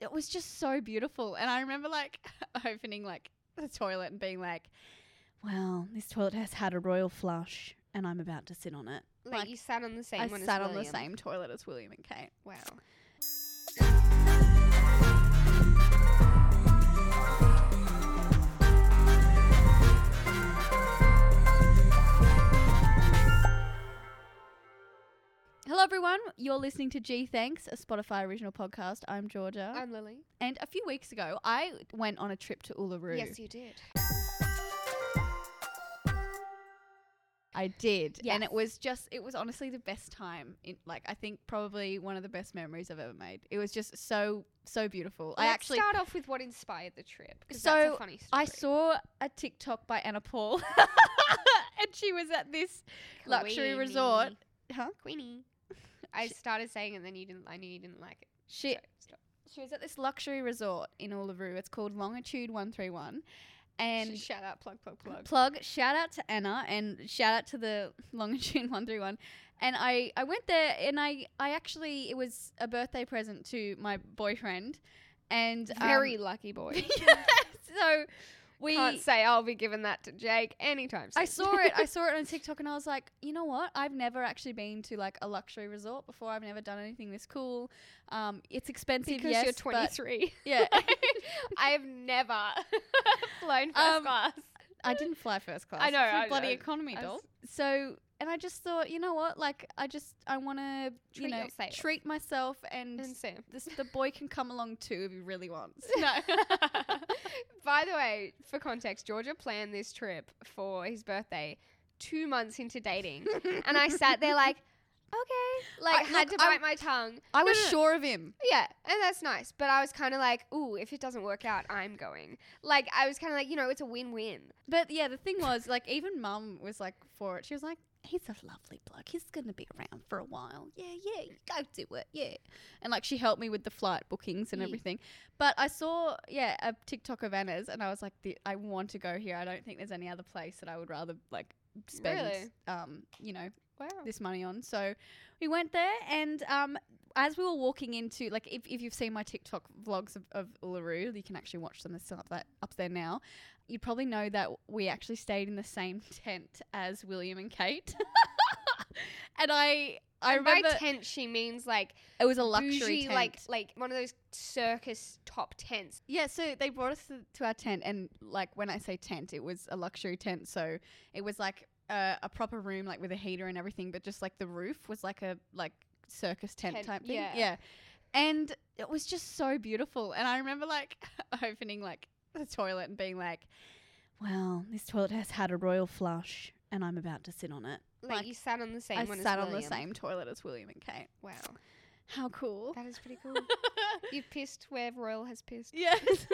it was just so beautiful. And I remember like opening like the toilet and being like, well, this toilet has had a royal flush and I'm about to sit on it. Like, Like, you sat on the same I one sat on the same toilet as William and Kate. Wow. Hello, everyone. You're listening to Gee Thanks, a Spotify original podcast. I'm Georgia. I'm Lily. and a few weeks ago, I went on a trip to Uluru. Yes, you did. I did. And it was just, it was honestly the best time. In, like, I think probably one of the best memories I've ever made. It was just so, so beautiful. I Let's actually, start off with what inspired the trip. So, that's a funny story. I saw a TikTok by Anna Paul. and she was at this luxury resort. Huh? Queenie. I started saying it, and then you didn't. I knew you didn't like it. She, she was at this luxury resort in Uluru. It's called Longitude 131. And shout out, plug, plug, plug. plug shout out to anna and shout out to the longitude 131 and i i went there and i i actually it was a birthday present to my boyfriend and um, Very lucky boy. so we Can't say I'll be giving that to Jake anytime soon. I saw it. I saw it on TikTok, and I was like, you know what? I've never actually been to like a luxury resort before. I've never done anything this cool. Um, it's expensive, because yes, you're but 23. yeah, I have never flown first Um, class. I didn't fly first class. I know, I- bloody I- economy, doll. So, and I just thought, you know what? Like, I just, I want to, you Treat know, yourself. treat myself, and, And Sam. this, the boy can come along too if he really wants. No. By the way, for context, Georgia planned this trip for his birthday two months into dating. and I sat there like, okay. Like, I- had look, to I'm- bite my tongue. I was no, no. sure of him. Yeah, and that's nice. But I was kind of like, ooh, if it doesn't work out, I'm going. Like, I was kind of like, you know, it's a win win. But yeah, the thing was, like, even mum was like for it. She was like, he's a lovely bloke. He's going to be around for a while. Yeah, yeah, go do it. Yeah. And like, she helped me with the flight bookings and Yeah. everything. But I saw, yeah, a TikTok of Anna's and I was like, the, I want to go here. I don't think there's any other place that I would rather, like, spend, Really? um, you know, Wow. this money on. So we went there, and um, as we were walking into, like, if, if you've seen my TikTok vlogs of, of Uluru, you can actually watch them. They're still up, that, up there now. You'd probably know that we actually stayed in the same tent as William and Kate. and I, I And by remember tent, she means like it was a luxury bougie, tent. like like one of those circus top tents. Yeah, so they brought us to, to our tent, and like when I say tent, it was a luxury tent. So it was like a, a proper room, like with a heater and everything, but just like the roof was like a like circus tent, Tent, type thing. yeah. yeah, and it was just so beautiful. And I remember like opening like the toilet and being like, "Well, this toilet has had a royal flush, and I'm about to sit on it." Like, Like, you sat on the same I one sat on the same toilet as William and Kate. Wow, How cool! that is pretty cool. You've pissed where Royal has pissed. yes,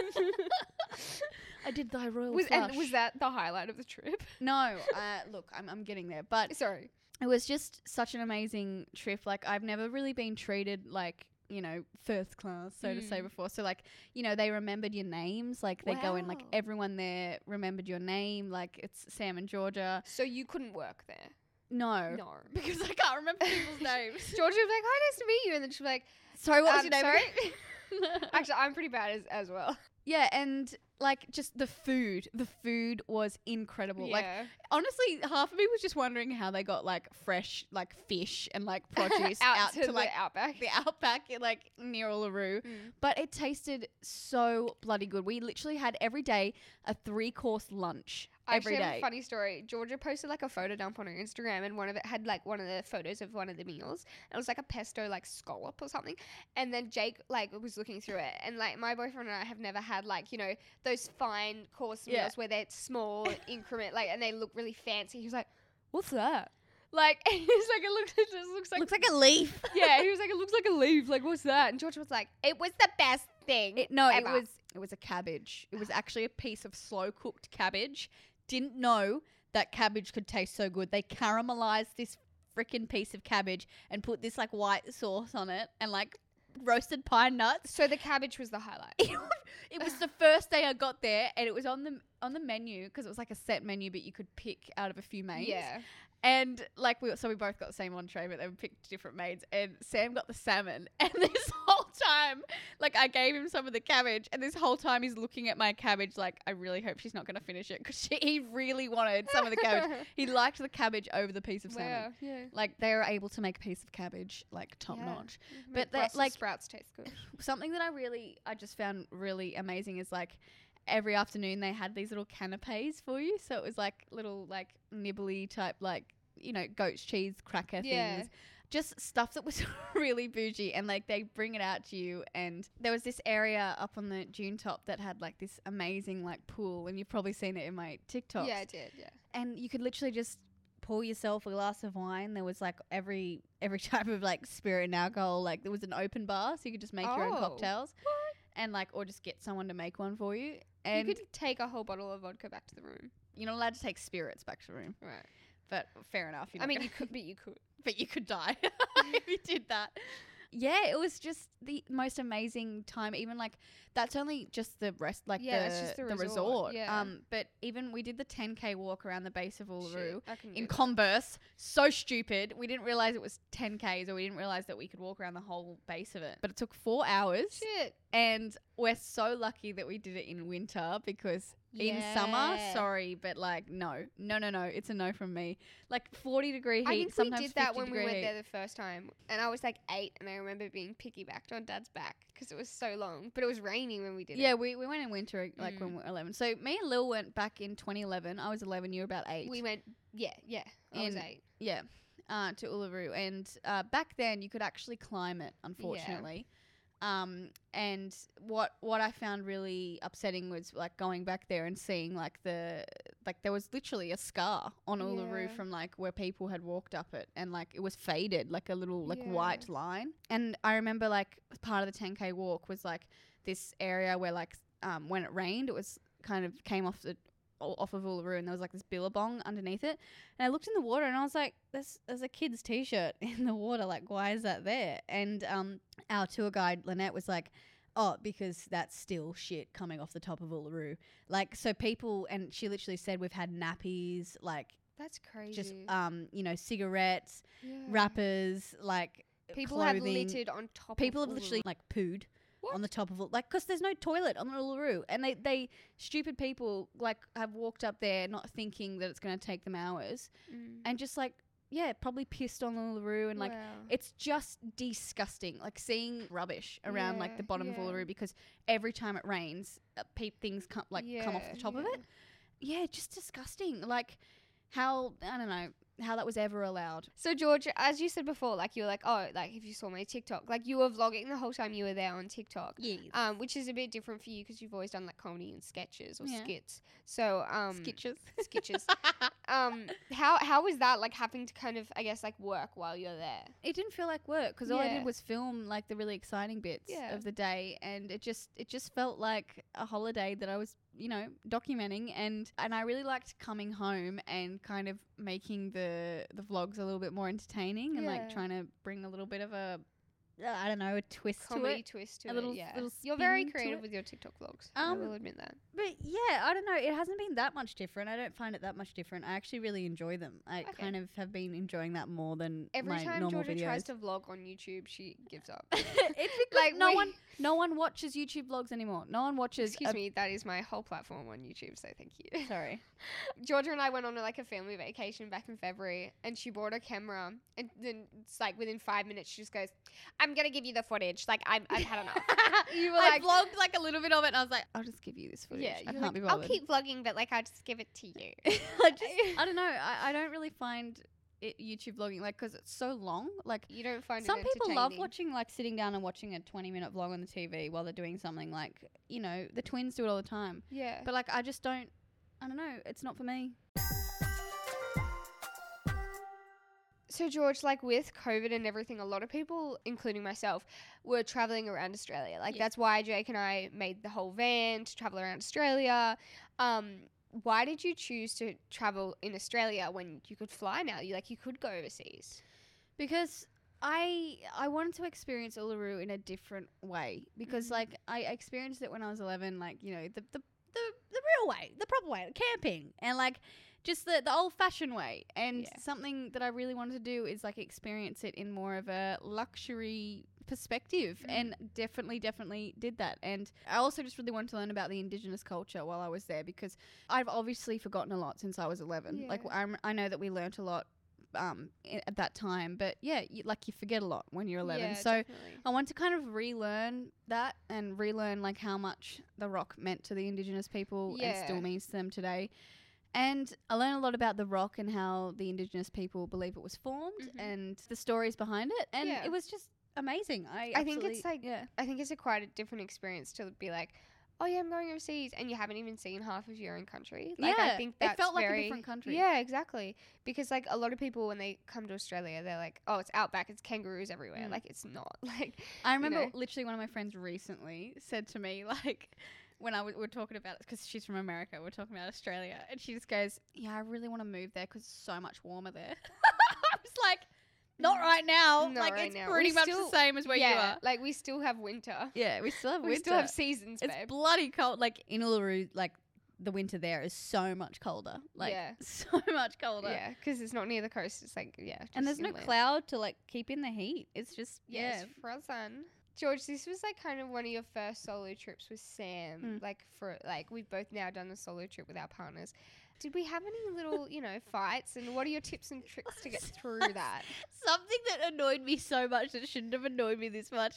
I did thy royal Was, flush. and was that the highlight of the trip? No, uh, look, I'm, I'm getting there, but Sorry. it was just such an amazing trip. Like I've never really been treated like you know first class, so to say Mm. before. So like you know they remembered your names. Like they go in like everyone there remembered your name. Like it's Sam and Georgia. So you couldn't work there? No, No. because I can't remember people's names. Georgia was like, "Hi, nice to meet you," and then she's like, Sorry, what was um, your name? sorry? "Actually, I'm pretty bad as, as well." Yeah, and like just the food. The food was incredible. Like yeah. honestly, half of me was just wondering how they got like fresh like fish and like produce out, to, to the like outback. the outback like near Uluru. Mm. But it tasted so bloody good. We literally had every day a three course lunch I actually have day. a funny story. Georgia posted like a photo dump on her Instagram, and one of it had like one of the photos of one of the meals. And it was like a pesto like scallop or something. And then Jake like was looking through it, and like my boyfriend and I have never had like you know those fine course Yeah. meals where they're small increment like and they look really fancy. He was like, "What's that?" Like he's like, "It looks, it just looks like." Looks like a leaf. yeah, he was like, "It looks like a leaf." Like, what's that? And Georgia was like, "It was the best thing." It, no, ever." it was it was a cabbage. It was actually a piece of slow cooked cabbage. Didn't know that cabbage could taste so good. They caramelized this freaking piece of cabbage and put this like white sauce on it and like roasted pine nuts. So the cabbage was the highlight. it was the first day I got there, and it was on the on the menu because it was like a set menu, but you could pick out of a few mains. Yeah. And like we, so we both got the same entree, but they picked different maids. And Sam got the salmon, and this whole time, like I gave him some of the cabbage, and this whole time he's looking at my cabbage like, I really hope she's not going to finish it because he really wanted some of the cabbage. He liked the cabbage over the piece of salmon. wow, yeah. Like they were able to make a piece of cabbage like top Yeah. notch. Make But that, like- sprouts taste good. Something that I really, I just found really amazing is like every afternoon they had these little canapes for you. So it was like little like nibbly type like you know goat's cheese cracker Yeah. things. Just stuff that was really bougie, and like they bring it out to you. And there was this area up on the dune top that had like this amazing like pool, and you've probably seen it in my TikTok. Yeah, I did. Yeah. and you could literally just pour yourself a glass of wine. There was like every every type of like spirit and alcohol. Like there was an open bar, so you could just make your own Oh. cocktails, and like or just get someone to make one for you. And you could take a whole bottle of vodka back to the room. you're not allowed to take spirits back to the room, Right. but fair enough. I mean, you could, but you could. But you could die if you did that. Yeah, it was just the most amazing time. Even like that's only just the rest, like Yeah, the, that's just the resort, yeah. Um, but even we did the 10k walk around the base of Uluru Shit, I can in do that. Converse. So stupid. We didn't realize it was 10Ks or we didn't realize that we could walk around the whole base of it. But it took four hours. Shit. And we're so lucky that we did it in winter because in summer, sorry, but like, no, no, no, no. It's a no from me. Like 40 degree heat. I think we did that when we went heat. there the first time, and I was like eight, and I remember being piggybacked on Dad's back because it was so long, but it was raining when we did Yeah, it. we, we went in winter, like when Mm. we were 11. So me and Lil went back in 2011. I was 11, you were about eight. We went, yeah, yeah. I was eight. Yeah, uh, to Uluru, and uh, back then you could actually climb it. Unfortunately, um, and what what I found really upsetting was like going back there and seeing like the like there was literally a scar on Uluru Yeah. from like where people had walked up it, and like it was faded, like a little like Yeah. white line. And I remember like part of the 10k walk was like this area where like um, when it rained, it was kind of came off the off of Uluru, and there was like this billabong underneath it. And I looked in the water, and I was like, "There's there's a kid's t-shirt in the water. Like, why is that there?" And um, our tour guide Lynette was like. Oh, because that's still shit coming off the top of Uluru. Like, so people, and she literally said we've had nappies, like, That's crazy. just, um, you know, cigarettes, yeah. wrappers, like, People have littered on top. People of have literally like pooed What? on the top of it, like because there's no toilet on the Uluru, and they they stupid people like have walked up there not thinking that it's going to take them hours, Mm. and just like yeah, probably pissed on the Uluru, and like Wow. it's just disgusting, like seeing rubbish around like the bottom yeah. of Uluru because every time it rains, uh, peep things come like come off the top of it. Yeah, just disgusting. Like how I don't know how that was ever allowed. So George, as you said before, like you were like, oh, like if you saw my TikTok, like you were vlogging the whole time you were there on TikTok. Yes. Um, which is a bit different for you because you've always done like comedy and sketches or Yeah. skits. So um, Sketches. sketches. um, how how was that like having to kind of I guess like work while you're there? it didn't feel like work because all I did was film like the really exciting bits Yeah. of the day, and it just it just felt like a holiday that I was you know documenting, and and I really liked coming home and kind of making the the vlogs a little bit more entertaining and like trying to bring a little bit of a I don't know a twist Comedy to it. twist to A it. little- yeah, little you're very spin to creative it. with your TikTok vlogs. I Um, will admit that. But yeah, I don't know. It hasn't been that much different. I don't find it that much different. I actually really enjoy them. I Okay. kind of have been enjoying that more than Every my time normal Georgia videos. tries to vlog on YouTube, she gives up. it's because Like, no one no one watches YouTube vlogs anymore. No one watches. Excuse a- me, that is my whole platform on YouTube, so thank you. Sorry. Georgia and I went on like a family vacation back in February, and she bought a camera, and then it's like within five minutes she just goes, "I'm gonna give you the footage. Like I'm, I've had enough." You were I like- vlogged like a little bit of it, and I was like, I'll just give you this footage. yeah, I can't like, be bothered. I'll keep vlogging, but like I'll just give it to you. I just, I don't know. I, I don't really find it YouTube vlogging like because it's so long. Like You don't find some people love watching like sitting down and watching a 20 minute vlog on the TV while they're doing something. Like you know, the twins do it all the time. Yeah, But like, I just don't. I don't know. It's not for me. So George, like with COVID and everything, a lot of people, including myself, were traveling around Australia. Like Yeah. that's why Jake and I made the whole van to travel around Australia. Um, why did you choose to travel in Australia when you could fly now? You like you could go overseas. because I I wanted to experience Uluru in a different way because Mhm. like I experienced it when I was 11 like you know the the the, the real way the proper way camping and like just the, the old fashioned way and Yeah. something that I really wanted to do is like experience it in more of a luxury perspective Mm. and definitely definitely did that and i also just really wanted to learn about the indigenous culture while i was there because i've obviously forgotten a lot since i was 11 like I'm, i know that we learnt a lot um, at that time but yeah you, like you forget a lot when you're 11 Yeah, so definitely. I want to kind of relearn that and relearn like how much the rock meant to the indigenous people and still means to them today. And I learned a lot about the rock and how the indigenous people believe it was formed Mhm. and the stories behind it. And Yeah. it was just amazing. I, I think it's like- yeah. I think it's a quite a different experience to be like, oh yeah, I'm going overseas, and you haven't even seen half of your own country. Like, Yeah, I think it felt like a different country. Yeah, exactly. Because like a lot of people when they come to Australia, they're like, oh, it's outback, it's kangaroos everywhere. Mm. Like it's not. Like I remember know? literally one of my friends recently said to me, like, when I w- we're talking about it, because she's from America, we're talking about Australia, and she just goes, "Yeah, I really want to move there because it's so much warmer there." I was like, "Not mm. right now. Not like, right it's now. pretty We much still- the same as where yeah, you are." like we still have winter. Yeah, we still have We winter. still have seasons, it's babe. bloody cold. Like in Uluru, like the winter there is so much colder. Like Yeah. so much colder. yeah, because it's not near the coast. It's like yeah, And there's no cloud to like keep in the heat. It's just Yeah, yeah. it's frozen. George, this was like kind of one of your first solo trips with Sam. Hmm. Like for like we've both now done a solo trip with our partners. Did we have any little, you know, fights? And what are your tips and tricks to get through that? Something that annoyed me so much that shouldn't have annoyed me this much.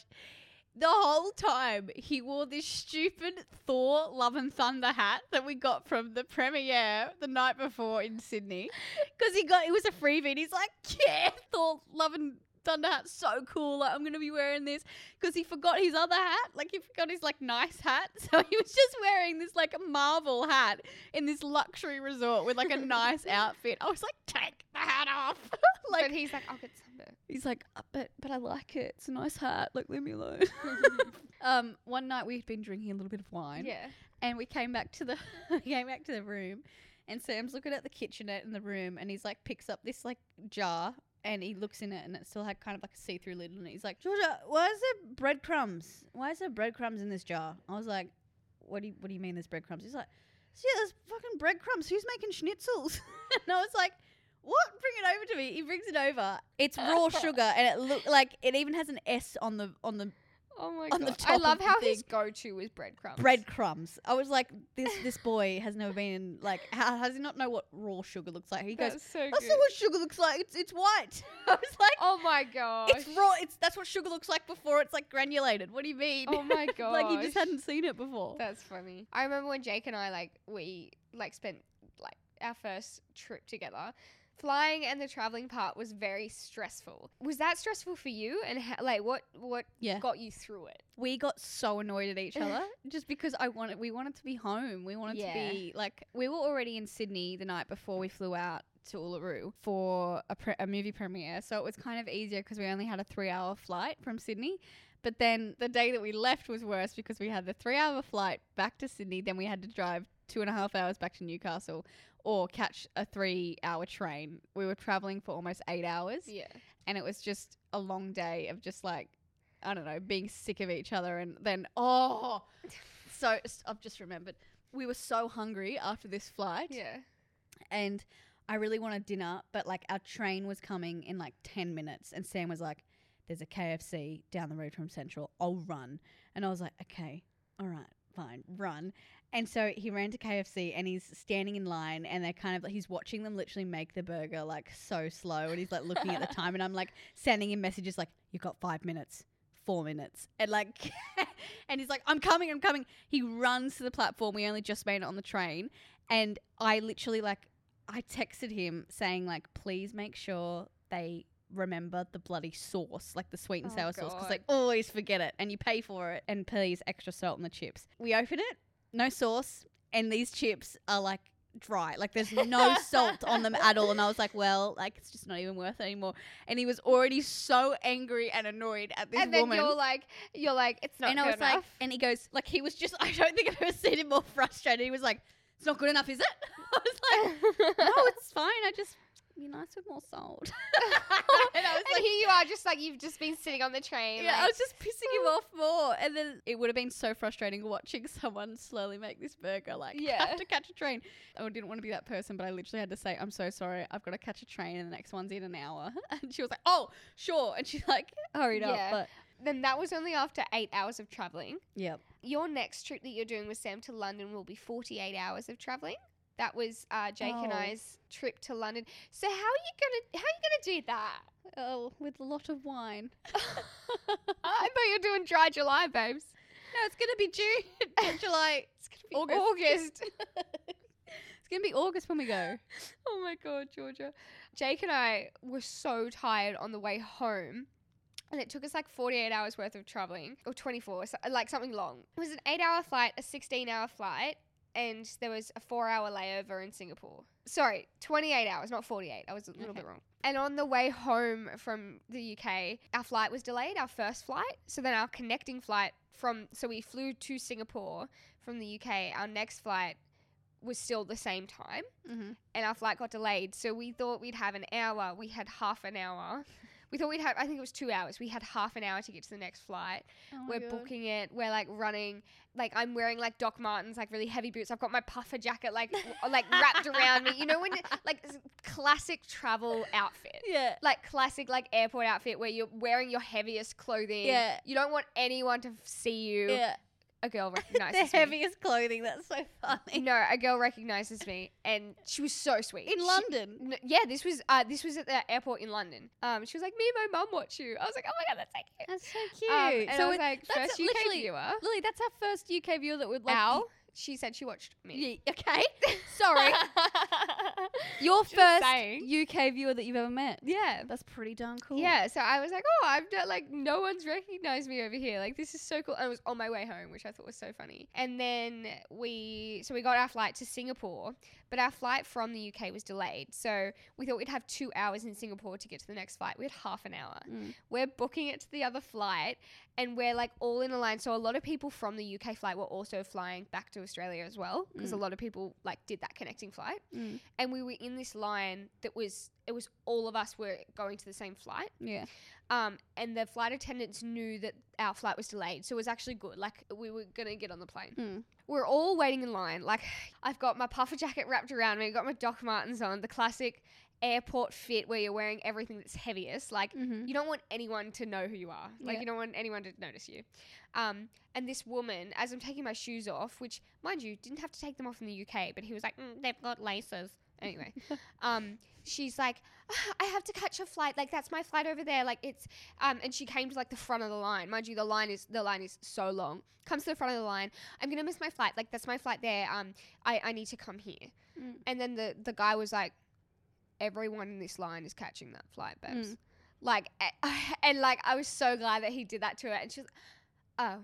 The whole time he wore this stupid Thor Love and Thunder hat that we got from the premiere the night before in Sydney. Because he got it was a freebie. And he's like, yeah, Thor Love and Thunder hat, so cool. Like I'm gonna be wearing this because he forgot his other hat. Like he forgot his like nice hat, so he was just wearing this like Marvel hat in this luxury resort with like a nice outfit. I was like, take the hat off. like but he's like, I'll get sunburned. He's like, "Uh, but but I like it. It's a nice hat. Like, leave me alone. um, one night we'd been drinking a little bit of wine, yeah. and we came back to the we came back to the room, and Sam's looking at the kitchenette in the room, and he's like picks up this like jar, and he looks in it, and it still had kind of like a see through lid on it. He's like, Georgia, why is there breadcrumbs? Why is there breadcrumbs in this jar? I was like, what do you what do you mean there's breadcrumbs? He's like, yeah, there's fucking breadcrumbs. Who's making schnitzels? and I was like. What? Bring it over to me. He brings it over. It's raw sugar, and it look like it even has an S on the on the Oh my On the god. top I love how his go to was breadcrumbs. breadcrumbs. I was like, this this boy has never been in, like, how how does he not know what raw sugar looks like? He goes, That's so that's good. not what sugar looks like. It's it's white. I was like, oh my god. it's raw. It's that's what sugar looks like before it's like granulated. What do you mean? Oh my god. like he just hadn't seen it before. That's funny. I remember when Jake and I like we like spent like our first trip together. Flying and the traveling part was very stressful. Was that stressful for you? And how, like what what Yeah. got you through it? we got so annoyed at each other just because I wanted we wanted to be home. We wanted Yeah. to be like we were already in Sydney the night before we flew out to Uluru for a, pre- a movie premiere, so it was kind of easier because we only had a three hour flight from Sydney. But then the day that we left was worse because we had the three hour flight back to Sydney. Then we had to drive two and a half hours back to Newcastle or catch a three hour train. We were traveling for almost eight hours Yeah. and it was just a long day of just like I don't know, being sick of each other, and then oh, so I've just remembered we were so hungry after this flight, Yeah. and I really wanted dinner, but like our train was coming in like ten minutes, and Sam was like, "There's a KFC down the road from Central. I'll run," and I was like, "Okay, all right, fine, run." And so he ran to KFC and he's standing in line and they're kind of like he's watching them literally make the burger like so slow and he's like looking at the time and I'm like sending him messages like you've got 5 minutes, 4 minutes. And like and he's like I'm coming, I'm coming. He runs to the platform. We only just made it on the train and I literally like I texted him saying like please make sure they remember the bloody sauce, like the sweet and Oh, sour sauce, because they always forget it, and you pay for it. And please, extra salt in the chips. We open it, no sauce, and these chips are like dry, like there's no salt on them at all. And I was like, well, like it's just not even worth it anymore. And he was already so angry and annoyed at this and then woman. you're like you're like it's not and I good was like, enough. and he goes, like he was just, I don't think I've ever seen him more frustrated. He was like, it's not good enough, is it? I was like, no, it's fine. I just be nice with more salt. and I was and like, here you are, just like you've just been sitting on the train. yeah, I was just pissing him off more. And then it would have been so frustrating watching someone slowly make this burger, like, Yeah. have to catch a train. I didn't want to be that person, but I literally had to say, I'm so sorry. I've got to catch a train and the next one's in an hour. And she was like, oh, sure. And she like hurried Yeah. up. But then that was only after eight hours of traveling. Yep. Your next trip that you're doing with Sam to London will be 48 hours of traveling. That was uh, Jake and Oh. I's trip to London. So how are you gonna how are you gonna do that? Oh, with a lot of wine. I thought you were doing dry July, babes. No, it's gonna be June, July. It's gonna be August. August. It's gonna be August when we go. oh my god, Georgia. Jake and I were so tired on the way home. And it took us like 48 hours worth of traveling, or 24, so, like something long. It was an eight hour flight, a 16 hour flight, and there was a four hour layover in Singapore. Sorry, 28 hours, not 48. I was a little Okay. bit wrong. And on the way home from the UK, our flight was delayed, our first flight. So then our connecting flight from, so we flew to Singapore from the UK. Our next flight was still the same time Mm-hmm. and our flight got delayed. So we thought we'd have an hour. We had half an hour. We thought we'd have, I think it was two hours. We had half an hour to get to the next flight. Oh We're booking it. We're like running. Like I'm wearing like Doc Martens, like really heavy boots. I've got my puffer jacket like like wrapped around me. You know when like classic travel outfit. Yeah. Like classic like airport outfit where you're wearing your heaviest clothing. Yeah. You don't want anyone to f- see you. Yeah. A girl the recognizes me. heaviest clothing. That's so funny. No, a girl recognizes me, and she was so sweet. In She- London. N- yeah, this was uh, this was at the airport in London. Um, she was like, "Me and my mum watch you." I was like, "Oh my god, that's so cute." That's so cute. Um, and so I was it- like, that's first UK viewer. Lily, that's our first UK viewer that would like. She said she watched me. Okay. Sorry. Your Just first saying. UK viewer that you've ever met. yeah. That's pretty darn cool. Yeah, so I was like, oh, I'm not, like, no one's recognized me over here. Like, this is so cool. And I was on my way home, which I thought was so funny. And then we, so we got our flight to Singapore, but our flight from the UK was delayed. So we thought we'd have two hours in Singapore to get to the next flight. We had half an hour. Mm. We're booking it to the other flight, and we're like all in a line. So a lot of people from the UK flight were also flying back to Australia as well, because a Mm. lot of people like did that connecting flight. Mm. And we were in this line that was it was all of us were going to the same flight. Yeah. Um, and the flight attendants knew that our flight was delayed, so it was actually good. Like we were gonna get on the plane. Mm. We're all waiting in line. Like I've got my puffer jacket wrapped around me, I've got my Doc Martens on, the classic airport fit where you're wearing everything that's heaviest. Like Mm-hmm. you don't want anyone to know who you are. Like Yeah. you don't want anyone to notice you. Um, and this woman, as I'm taking my shoes off, which mind you, didn't have to take them off in the UK, but he was like, mm, they've got laces. Anyway, um, she's like, "Ah, I have to catch a flight. Like that's my flight over there. Like it's, um, and she came to like the front of the line. Mind you, the line is the line is so long. Comes to the front of the line. I'm gonna miss my flight. Like that's my flight there. Um, I, I need to come here. Mm. And then the the guy was like, everyone in this line is catching that flight, babes. Mm. Like, and like, I was so glad that he did that to her. And she's, oh.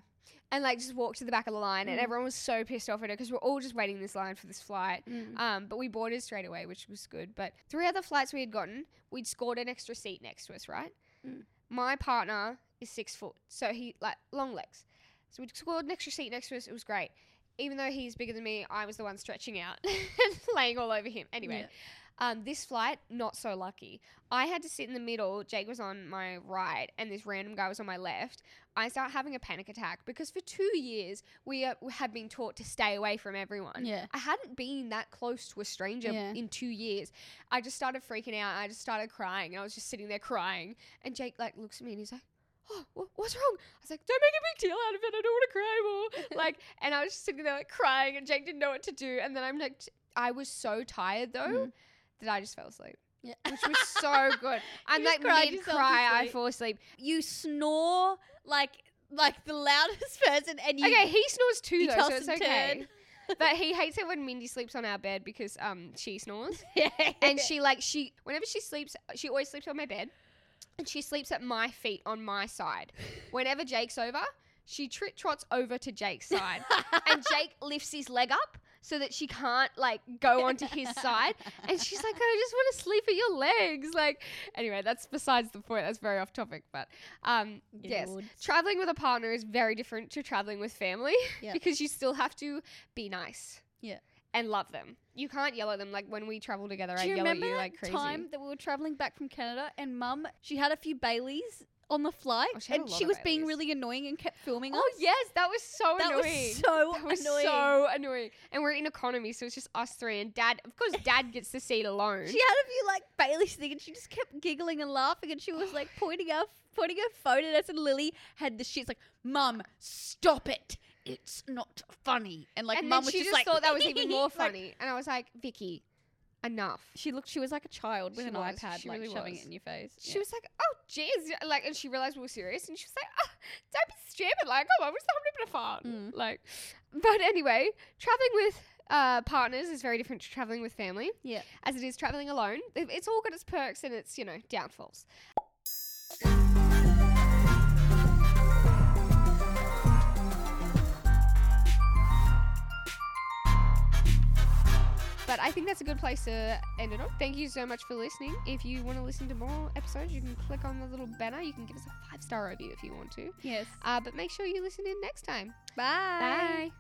And like, just walked to the back of the line, and Mm. everyone was so pissed off at her because we're all just waiting this line for this flight. Mm. Um, but we boarded straight away, which was good. But three other flights we had gotten, we'd scored an extra seat next to us, right? Mm. My partner is six foot, so he like long legs. So we scored an extra seat next to us. It was great. Even though he's bigger than me, I was the one stretching out and laying all over him. Anyway, um, this flight, not so lucky. I had to sit in the middle. Jake was on my right, and this random guy was on my left. I start having a panic attack because for two years we, uh, had been taught to stay away from everyone. Yeah. I hadn't been that close to a stranger Yeah. in two years. I just started freaking out. I just started crying, and I was just sitting there crying. And Jake like looks at me and he's like, "Oh, what's wrong?" I was like, "Don't make a big deal out of it. I don't want to cry more." like, and I was just sitting there like crying, and Jake didn't know what to do. And then I'm like, I was so tired though Mm. That I just fell asleep, Yeah. which was so good. I'm like mid cry, I fall asleep. You snore like like the loudest person, and you. okay, he snores too you though, so it's okay. turn. but he hates it when Mindy sleeps on our bed because um she snores. yeah. and she like she whenever she sleeps she always sleeps on my bed and she sleeps at my feet on my side whenever jake's over she tr- trots over to jake's side and jake lifts his leg up so that she can't like go onto his side. And she's like i just want to sleep at your legs. Like anyway that's besides the point. That's very off topic but um yes. Traveling with a partner is very different to traveling with family Yep. because you still have to be nice Yeah. and love them. You can't yell at them like when we travel together Do i you yell at you like crazy. time that we were traveling back from Canada and Mum, she had a few Baileys on the flight, Oh, she and she was being really annoying and kept filming oh, us. Oh yes, that was so that annoying. was so that was annoying. so annoying. And we're in economy, so it's just us three and dad. Of course, dad gets the seat alone. She had a few like Bailey's thing, and she just kept giggling and laughing, and she was like pointing her pointing her phone at us, and Lily had the shits like, "Mum, stop it! It's not funny." And like, and Mum was she just, just like, thought that was even more like, funny. and I was like, Vicky, enough. She looked. She was like a child with She an was, iPad, she like really shoving was. it in your face. She was like, oh, jeez. Like, and she realized we were serious. And she was like, oh, don't be stupid. Like, come on, we're just having a bit of fun. Mm. Like, but anyway, traveling with uh, partners is very different to traveling with family. Yeah. As it is traveling alone. It- It's all got its perks and its, you know, downfalls. But I think that's a good place to end it on. Thank you so much for listening. If you want to listen to more episodes, you can click on the little banner. You can give us a five star review if you want to. Yes. Uh, but make sure you listen in next time. Bye. Bye.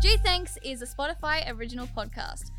Gee Thanks is a Spotify original podcast,